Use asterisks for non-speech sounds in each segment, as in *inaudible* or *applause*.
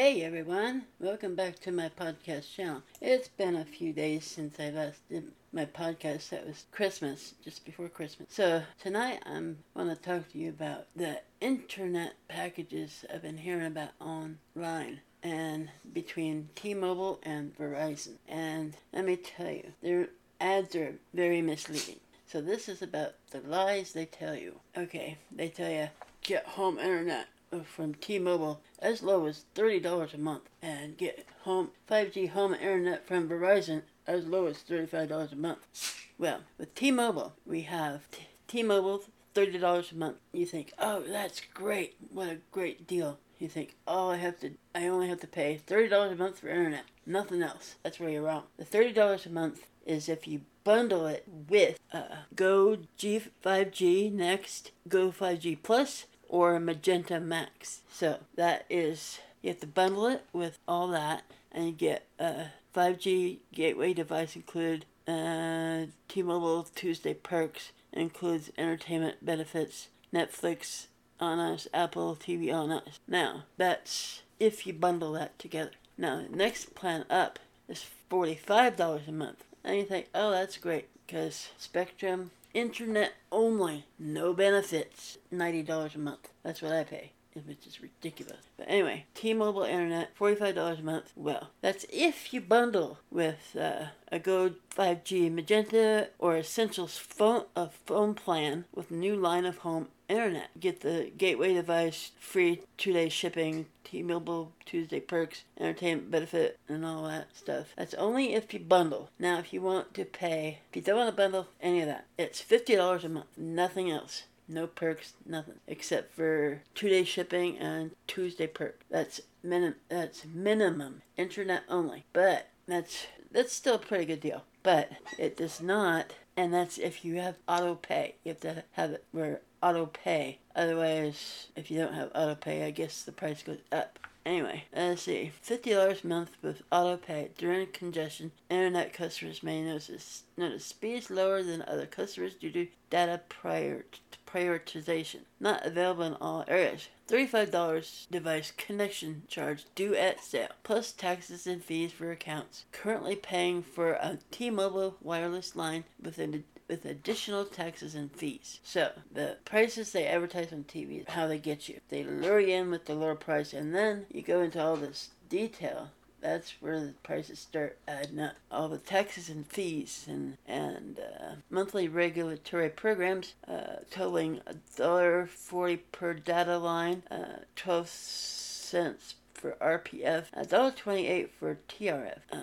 Hey everyone, welcome back to my podcast channel. It's been a few days since I last did my podcast. That was Christmas, just before Christmas. So tonight I'm want to talk to you about the internet packages I've been hearing about online and between T-Mobile and Verizon. And let me tell you, their ads are very misleading. So this is about the lies they tell you. Okay, they tell you get home internet from T-Mobile as low as $30 a month and get home 5G home internet from Verizon as low as $35 a month. Well, with T-Mobile, we have T- T-Mobile $30 a month. You think, "Oh, that's great. What a great deal." You think, "Oh, I have to I only have to pay $30 a month for internet. Nothing else." That's where you're wrong. The $30 a month is if you bundle it with uh, Go G5G Next, Go 5G Plus, or a Magenta Max. So that is, you have to bundle it with all that and you get a 5G gateway device included, uh, T-Mobile Tuesday perks includes entertainment benefits, Netflix on us, Apple TV on us. Now, that's if you bundle that together. Now, the next plan up is $45 a month. And you think, oh, that's great because Spectrum internet only, no benefits, $90 a month. That's what I pay, *laughs* which is ridiculous. But anyway, T-Mobile internet, $45 a month. Well, that's if you bundle with uh, a Go 5G Magenta or Essentials phone, a phone plan with new line of home internet. Get the gateway device, free two-day shipping, T-Mobile Tuesday perks, entertainment benefit, and all that stuff. That's only if you bundle. Now, if you want to pay, if you don't want to bundle any of that, it's $50 a month, nothing else. No perks, nothing except for two-day shipping and Tuesday perk. That's minim. That's minimum internet only. But that's that's still a pretty good deal. But it does not, and that's if you have auto pay. You have to have it where auto pay. Otherwise, if you don't have auto pay, I guess the price goes up. Anyway, let's see. $50 a month with auto pay. During congestion, internet customers may notice, notice speeds lower than other customers due to data prior prioritization. Not available in all areas. $35 device connection charge due at sale, plus taxes and fees for accounts. Currently paying for a T-Mobile wireless line with an with additional taxes and fees. So, the prices they advertise on TV how they get you. They lure you in with the lower price, and then you go into all this detail. That's where the prices start adding up. All the taxes and fees and and uh, monthly regulatory programs uh, totaling a dollar forty per data line, uh, twelve cents for RPF, $1.28 for TRF, uh,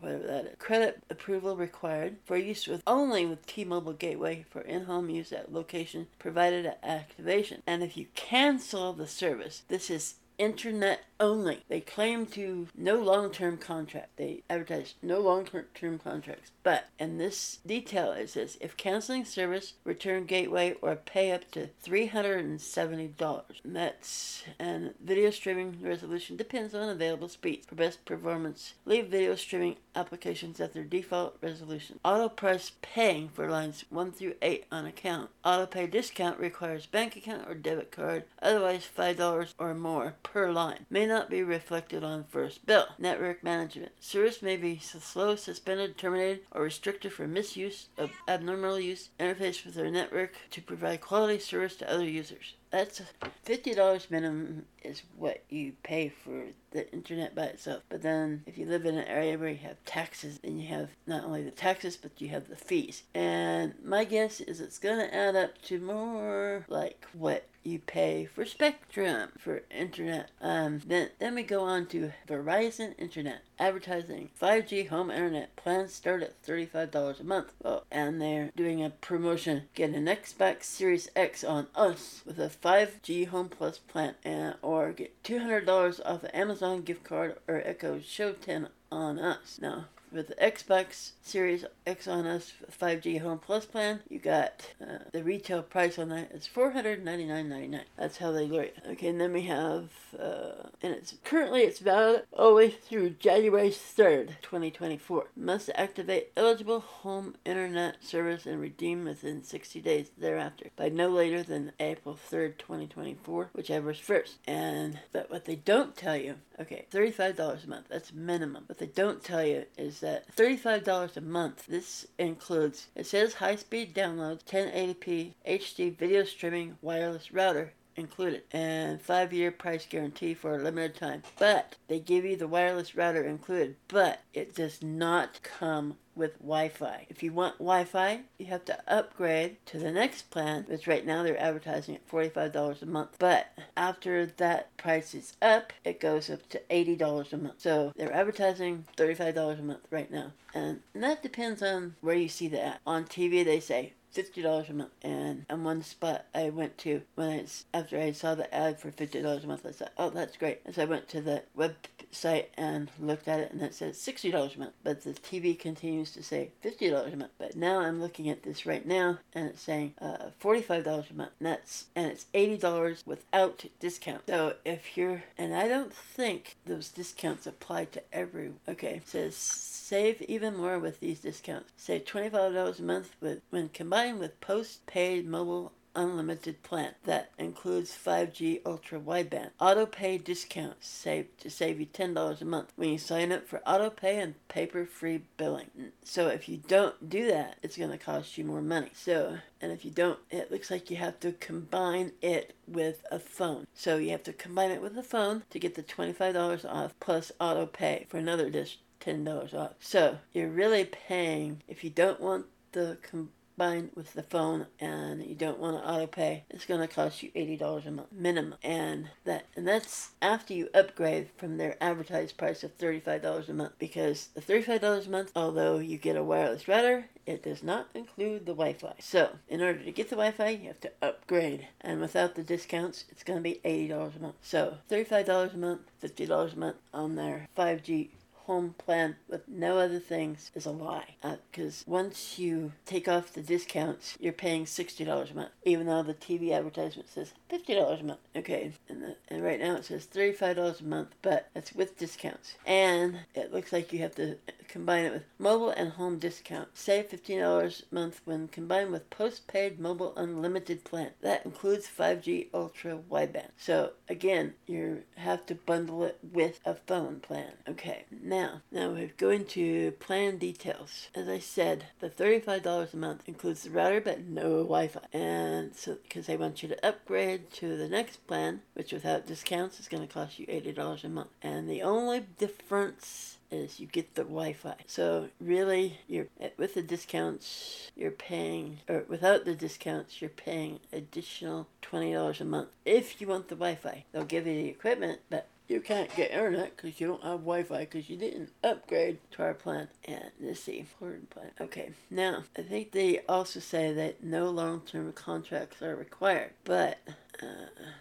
whatever that is. Credit approval required for use with only with T-Mobile Gateway for in-home use at location provided at activation. And if you cancel the service, this is internet only. They claim to no long term contract. They advertise no long term contracts. But in this detail, it says if canceling service, return gateway, or pay up to $370. That's and video streaming resolution depends on available speed. For best performance, leave video streaming applications at their default resolution. Auto price paying for lines 1 through 8 on account. Auto pay discount requires bank account or debit card, otherwise $5 or more per line. May not be reflected on first bill. Network management. Service may be slow, suspended, terminated, or restricted for misuse of abnormal use interface with their network to provide quality service to other users. That's $50 minimum is what you pay for the internet by itself. But then if you live in an area where you have taxes, then you have not only the taxes, but you have the fees. And my guess is it's going to add up to more like what you pay for Spectrum for internet. Um, then then we go on to Verizon Internet advertising 5G home internet plans start at $35 a month. Well, and they're doing a promotion. Get an Xbox Series X on us with a 5G Home Plus plan, and or get $200 off an Amazon gift card or Echo Show 10 on us. Now, with the Xbox Series X on us 5G Home Plus plan, you got uh, the retail price on that is $499.99. That's how they look. Okay, and then we have, uh, and it's currently it's valid all the way through January 3rd, 2024. Must activate eligible home internet service and redeem within 60 days thereafter by no later than April 3rd, 2024, whichever is first. And but what they don't tell you, okay, $35 a month, that's minimum. What they don't tell you is that $35 a month, this includes, it says high speed downloads, 1080p HD video streaming wireless router included and five year price guarantee for a limited time. But they give you the wireless router included, but it does not come with Wi-Fi. If you want Wi-Fi, you have to upgrade to the next plan, which right now they're advertising at $45 a month. But after that price is up, it goes up to $80 a month. So they're advertising $35 a month right now. And, that depends on where you see the ad. On TV, they say fifty dollars a month. And on one spot I went to when I after I saw the ad for fifty dollars a month, I thought, oh, that's great. And so I went to the website and looked at it, and it said sixty dollars a month. But the TV continues to say fifty dollars a month. But now I'm looking at this right now, and it's saying uh, forty-five dollars a month. And that's and it's eighty dollars without discount. So if you're and I don't think those discounts apply to every. Okay, it says save even more with these discounts. Save twenty-five dollars a month with when combined with post-paid mobile unlimited plan that includes 5G ultra wideband. Auto pay discount save to save you $10 a month when you sign up for auto pay and paper free billing. So if you don't do that, it's going to cost you more money. So, and if you don't, it looks like you have to combine it with a phone. So you have to combine it with a phone to get the $25 off plus auto pay for another dish. $10 off. So you're really paying, if you don't want the com- combined with the phone and you don't want to auto pay, it's going to cost you $80 a month minimum. And that and that's after you upgrade from their advertised price of $35 a month because the $35 a month, although you get a wireless router, it does not include the Wi-Fi. So, in order to get the Wi-Fi, you have to upgrade. And without the discounts, it's going to be $80 a month. So, $35 a month, $50 a month on their 5G home plan with no other things is a lie. Because uh, once you take off the discounts, you're paying $60 a month, even though the TV advertisement says $50 a month. Okay, and, the, and right now it says $35 a month, but that's with discounts. And it looks like you have to combine it with mobile and home discount. Save $15 a month when combined with postpaid mobile unlimited plan. That includes 5G ultra wideband. So again, you have to bundle it with a phone plan. Okay, now, now we go into plan details. As I said, the $35 a month includes the router but no Wi-Fi. And so, because they want you to upgrade to the next plan, which without discounts is going to cost you $80 a month. And the only difference is you get the Wi-Fi. So really, you're eh, with the discounts, you're paying, or without the discounts, you're paying additional twenty dollars a month if you want the Wi-Fi. They'll give you the equipment, but you can't get internet because you don't have Wi-Fi because you didn't upgrade to our plan. And let's see, plan. Okay, now I think they also say that no long-term contracts are required, but uh,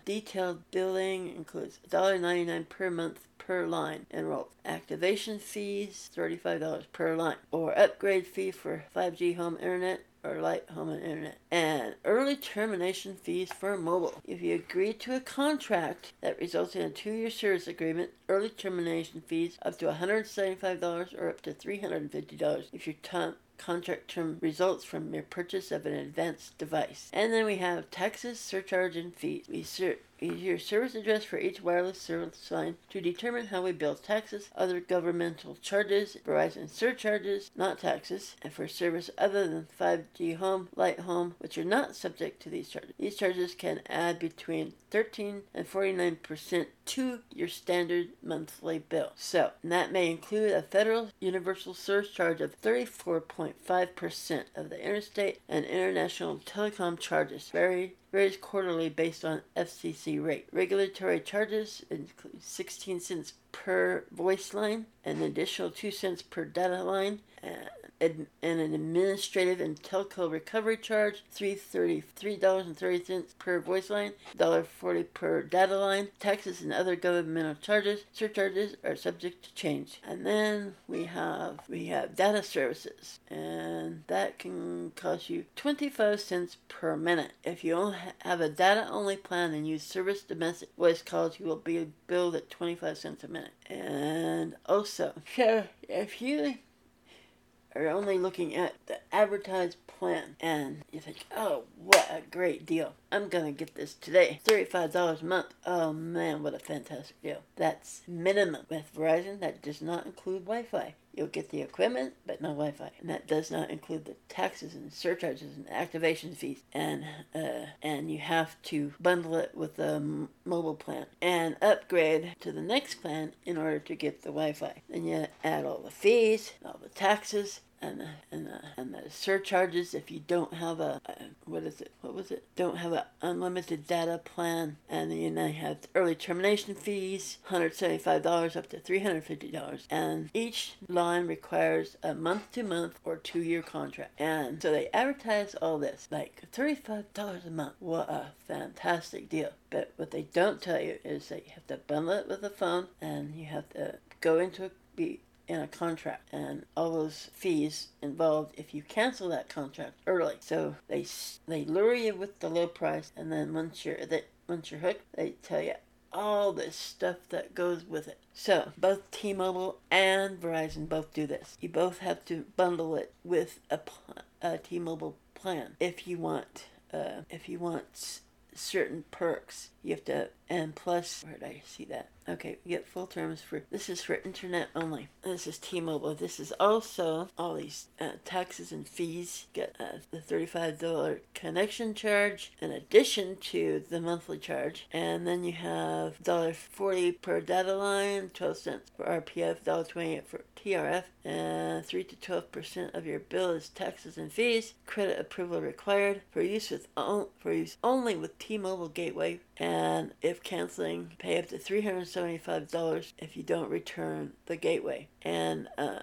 detailed billing includes $1.99 per month per line enrolled. Activation fees $35 per line, or upgrade fee for 5G home internet or light home and internet, and early termination fees for mobile. If you agree to a contract that results in a two-year service agreement, early termination fees up to $175 or up to $350 if your contract term results from your purchase of an advanced device. And then we have taxes, surcharge, and fees. We ser- your service address for each wireless service line to determine how we bill taxes, other governmental charges, Verizon surcharges, not taxes, and for service other than 5G home, light home, which are not subject to these charges. These charges can add between 13 and 49 percent to your standard monthly bill. So, that may include a federal universal surcharge of 34.5 percent of the interstate and international telecom charges, vary varies quarterly based on FCC rate. Regulatory charges include 16 cents per voice line, an additional 2 cents per data line, uh, and an administrative and telco recovery charge, $333.30 per voice line, $1.40 per data line. Taxes and other governmental charges, surcharges are subject to change. And then we have we have data services, and that can cost you 25 cents per minute. If you have a data only plan and use service domestic voice calls, you will be billed at 25 cents a minute. And also, *laughs* if you are only looking at the advertised plan and you think, oh, what a great deal. I'm going to get this today. $35 a month. Oh man, what a fantastic deal. That's minimum. With Verizon, that does not include Wi Fi. You'll get the equipment, but no Wi Fi. And that does not include the taxes and surcharges and activation fees. And, uh, and you have to bundle it with a m- mobile plan and upgrade to the next plan in order to get the Wi Fi. Then you add all the fees, all the taxes, and the, and the, and the surcharges if you don't have a, a what is it what was it? Don't have an unlimited data plan and then you have early termination fees $175 up to $350 and each line requires a month to month or two year contract. And so they advertise all this like $35 a month. What a fantastic deal. But what they don't tell you is that you have to bundle it with a phone and you have to go into a be in a contract and all those fees involved if you cancel that contract early. So they they lure you with the low price and then once you're that once you're hooked, they tell you all this stuff that goes with it. So, both T-Mobile and Verizon both do this. You both have to bundle it with a, a T-Mobile plan if you want uh, if you want certain perks. You have to, and plus, where did I see that? Okay, get full terms for this is for internet only. This is T-Mobile. This is also all these uh, taxes and fees. Get uh, the thirty-five dollar connection charge in addition to the monthly charge, and then you have dollar forty per data line, twelve cents for RPF, dollar twenty-eight for TRF, and three to twelve percent of your bill is taxes and fees. Credit approval required for use with for use only with T-Mobile Gateway and if canceling, pay up to $375 if you don't return the gateway. And uh,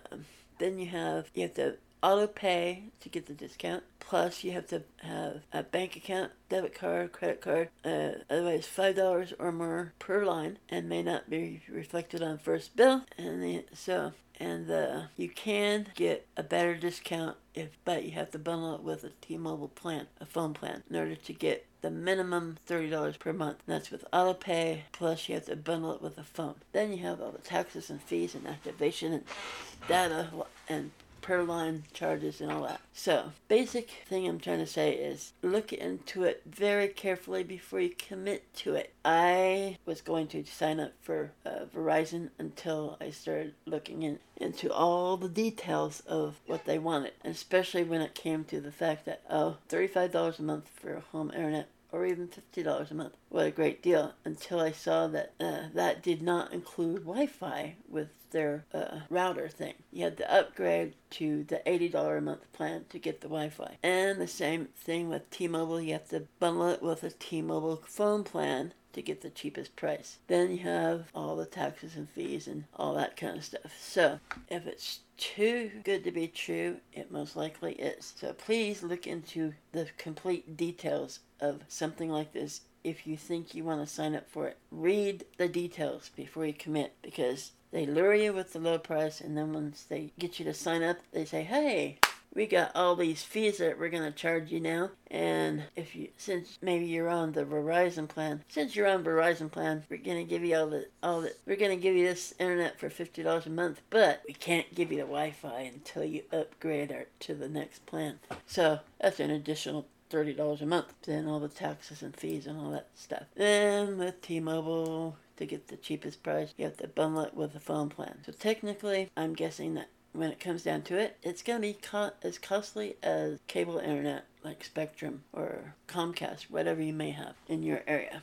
then you have you have to auto pay to get the discount. Plus, you have to have a bank account, debit card, credit card. Uh, otherwise, five dollars or more per line, and may not be reflected on first bill. And the, so and uh, you can get a better discount if but you have to bundle it with a T-Mobile plan, a phone plan, in order to get the minimum $30 per month. And that's with auto pay, plus you have to bundle it with a phone. Then you have all the taxes and fees and activation and data and per line charges and all that. So, basic thing I'm trying to say is look into it very carefully before you commit to it. I was going to sign up for uh, Verizon until I started looking in, into all the details of what they wanted, and especially when it came to the fact that, oh, $35 a month for home internet or even $50 a month. What a great deal until I saw that uh, that did not include Wi Fi with their uh, router thing. You had to upgrade to the $80 a month plan to get the Wi Fi. And the same thing with T Mobile, you have to bundle it with a T Mobile phone plan to get the cheapest price. Then you have all the taxes and fees and all that kind of stuff. So, if it's too good to be true, it most likely is. So, please look into the complete details of something like this if you think you want to sign up for it. Read the details before you commit because they lure you with the low price and then once they get you to sign up, they say, hey, we got all these fees that we're gonna charge you now. And if you, since maybe you're on the Verizon plan, since you're on Verizon plan, we're gonna give you all the, all the, we're gonna give you this internet for fifty dollars a month, but we can't give you the Wi-Fi until you upgrade our, to the next plan. So that's an additional thirty dollars a month. Then all the taxes and fees and all that stuff. Then with T-Mobile, to get the cheapest price, you have to bundle it with a phone plan. So technically, I'm guessing that when it comes down to it, it's going to be co- as costly as cable internet like Spectrum or Comcast, whatever you may have in your area.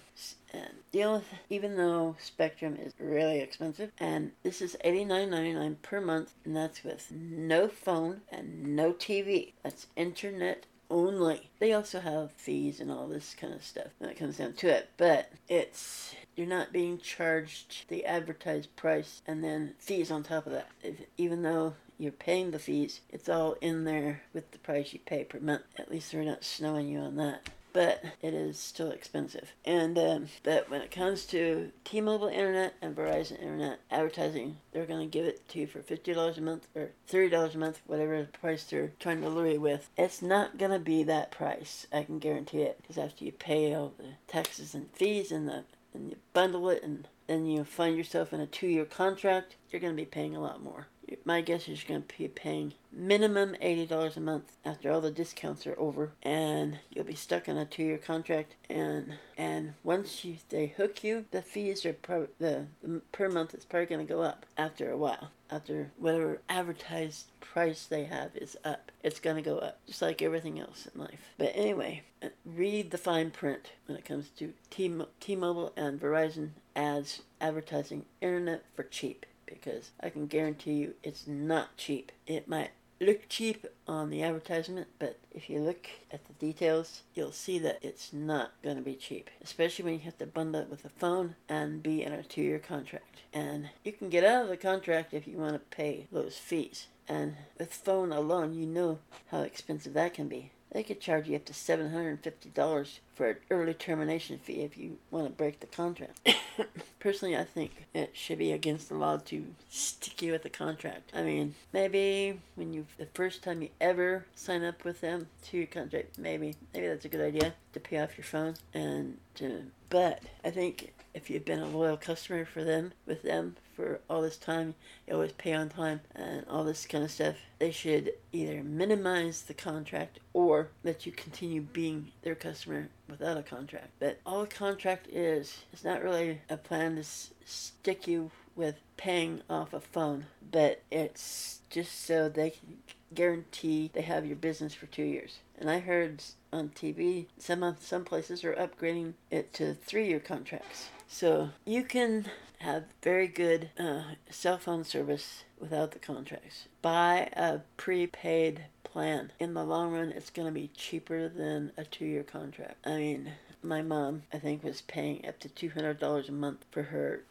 And the only th- even though Spectrum is really expensive, and this is $89.99 per month, and that's with no phone and no TV. That's internet only. They also have fees and all this kind of stuff when it comes down to it, but it's you're not being charged the advertised price and then fees on top of that. If, even though you're paying the fees, it's all in there with the price you pay per month. At least they're not snowing you on that but it is still expensive. And um, but when it comes to T-Mobile Internet and Verizon Internet advertising, they're going to give it to you for fifty dollars a month or thirty dollars a month, whatever the price they're trying to lure you with. It's not going to be that price. I can guarantee it because after you pay all the taxes and fees and the and you bundle it and then you find yourself in a two-year contract, you're going to be paying a lot more my guess is you're going to be paying minimum $80 a month after all the discounts are over and you'll be stuck in a two-year contract and and once you they hook you the fees are pro, the, the per month is probably going to go up after a while. After whatever advertised price they have is up it's going to go up just like everything else in life. But anyway uh, read the fine print when it comes to T- T-Mobile and Verizon ads advertising internet for cheap because I can guarantee you it's not cheap. It might look cheap on the advertisement, but if you look at the details, you'll see that it's not going to be cheap, especially when you have to bundle it with a phone and be in a two year contract. And you can get out of the contract if you want to pay those fees. And with phone alone, you know how expensive that can be. They could charge you up to $750 for an early termination fee if you want to break the contract. *coughs* Personally, I think it should be against the law to stick you with the contract. I mean, maybe when you, the first time you ever sign up with them to your contract, maybe, maybe that's a good idea to pay off your phone and to, but I think if you've been a loyal customer for them, with them for all this time, you always pay on time, and all this kind of stuff. They should either minimize the contract or let you continue being their customer without a contract. But all a contract is, it's not really a plan to s- stick you with paying off a phone, but it's just so they can guarantee they have your business for two years. And I heard on TV some some places are upgrading it to three year contracts. So you can have very good uh, cell phone service without the contracts. Buy a prepaid plan. In the long run, it's going to be cheaper than a two year contract. I mean, my mom, I think, was paying up to $200 a month for her,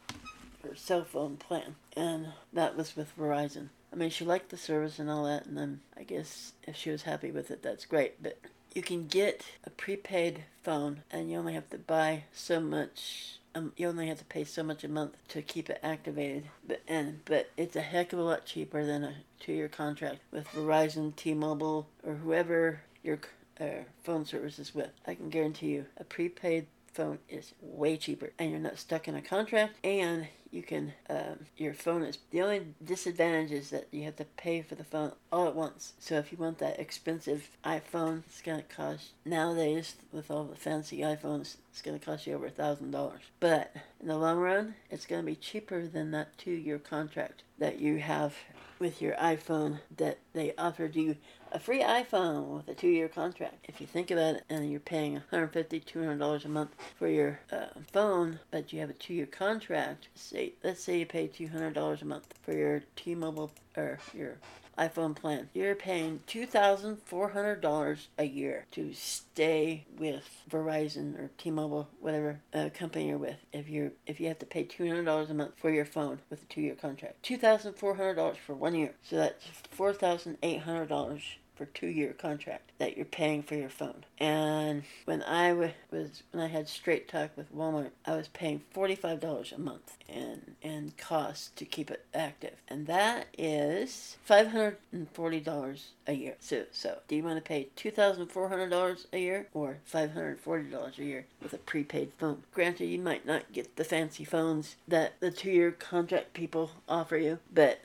her cell phone plan, and that was with Verizon. I mean, she liked the service and all that, and then I guess if she was happy with it, that's great. But you can get a prepaid phone, and you only have to buy so much um, you only have to pay so much a month to keep it activated. But and but it's a heck of a lot cheaper than a two-year contract with Verizon, T-Mobile, or whoever your uh, phone service is with. I can guarantee you, a prepaid phone is way cheaper, and you're not stuck in a contract, and you can um, your phone is the only disadvantage is that you have to pay for the phone all at once. So if you want that expensive iphone it's going to cost nowadays with all the fancy iphones it's going to cost you over a thousand dollars. But in the long run it's going to be cheaper than that two year contract that you have with your iphone that they offered you a free iPhone with a two year contract. If you think about it, and you're paying $150, $200 a month for your uh, phone, but you have a two year contract, say, let's say you pay $200 a month for your T Mobile or your iPhone plan. You're paying $2,400 a year to stay with Verizon or T-Mobile, whatever uh, company you're with. If you're if you have to pay $200 a month for your phone with a 2-year contract. $2,400 for 1 year. So that's $4,800 for two year contract that you're paying for your phone. And when I was when I had straight talk with Walmart, I was paying forty five dollars a month and and cost to keep it active, and that is five hundred and forty dollars a year. So so do you want to pay two thousand four hundred dollars a year or five hundred forty dollars a year with a prepaid phone? Granted, you might not get the fancy phones that the two year contract people offer you, but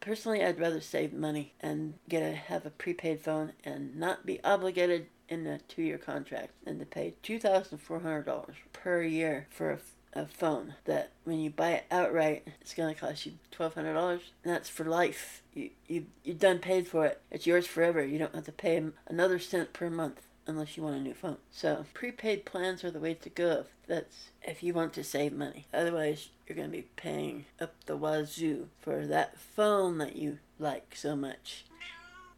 Personally, I'd rather save money and get a have a prepaid phone and not be obligated in a two year contract than to pay two thousand four hundred dollars per year for a, a phone that when you buy it outright it's gonna cost you twelve hundred dollars and that's for life. You you you done paid for it. It's yours forever. You don't have to pay another cent per month unless you want a new phone. So prepaid plans are the way to go. That's if you want to save money. Otherwise, you're going to be paying up the wazoo for that phone that you like so much.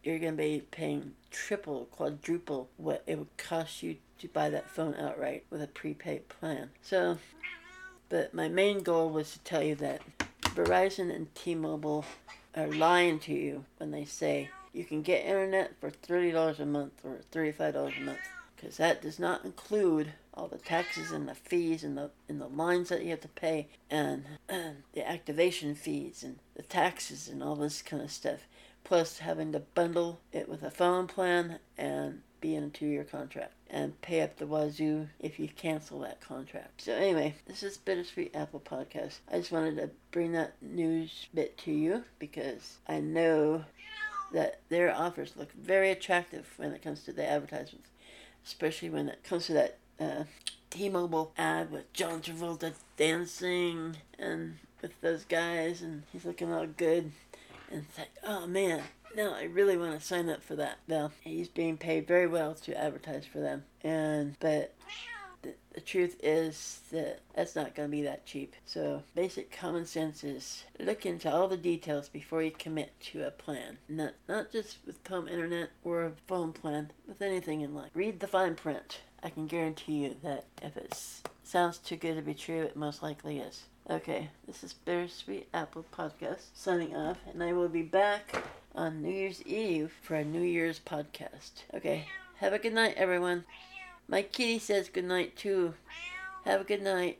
You're going to be paying triple, quadruple what it would cost you to buy that phone outright with a prepaid plan. So But my main goal was to tell you that Verizon and T-Mobile are lying to you when they say you can get internet for $30 a month or $35 a month because that does not include all the taxes and the fees and the and the lines that you have to pay and, and the activation fees and the taxes and all this kind of stuff plus having to bundle it with a phone plan and be in a two-year contract and pay up the wazoo if you cancel that contract. So anyway, this is Bittersweet Apple Podcast. I just wanted to bring that news bit to you because I know that their offers look very attractive when it comes to the advertisements, especially when it comes to that uh, T-Mobile ad with John Travolta dancing and with those guys, and he's looking all good. And it's like, oh man, no, I really want to sign up for that. Well, he's being paid very well to advertise for them, and but the, truth is that that's not going to be that cheap. So, basic common sense is look into all the details before you commit to a plan. Not not just with home internet or a phone plan, with anything in life. Read the fine print. I can guarantee you that if it sounds too good to be true, it most likely is. Okay, this is Bittersweet Apple Podcast signing off, and I will be back on New Year's Eve for a New Year's podcast. Okay, have a good night, everyone. My kitty says good night too. Have a good night.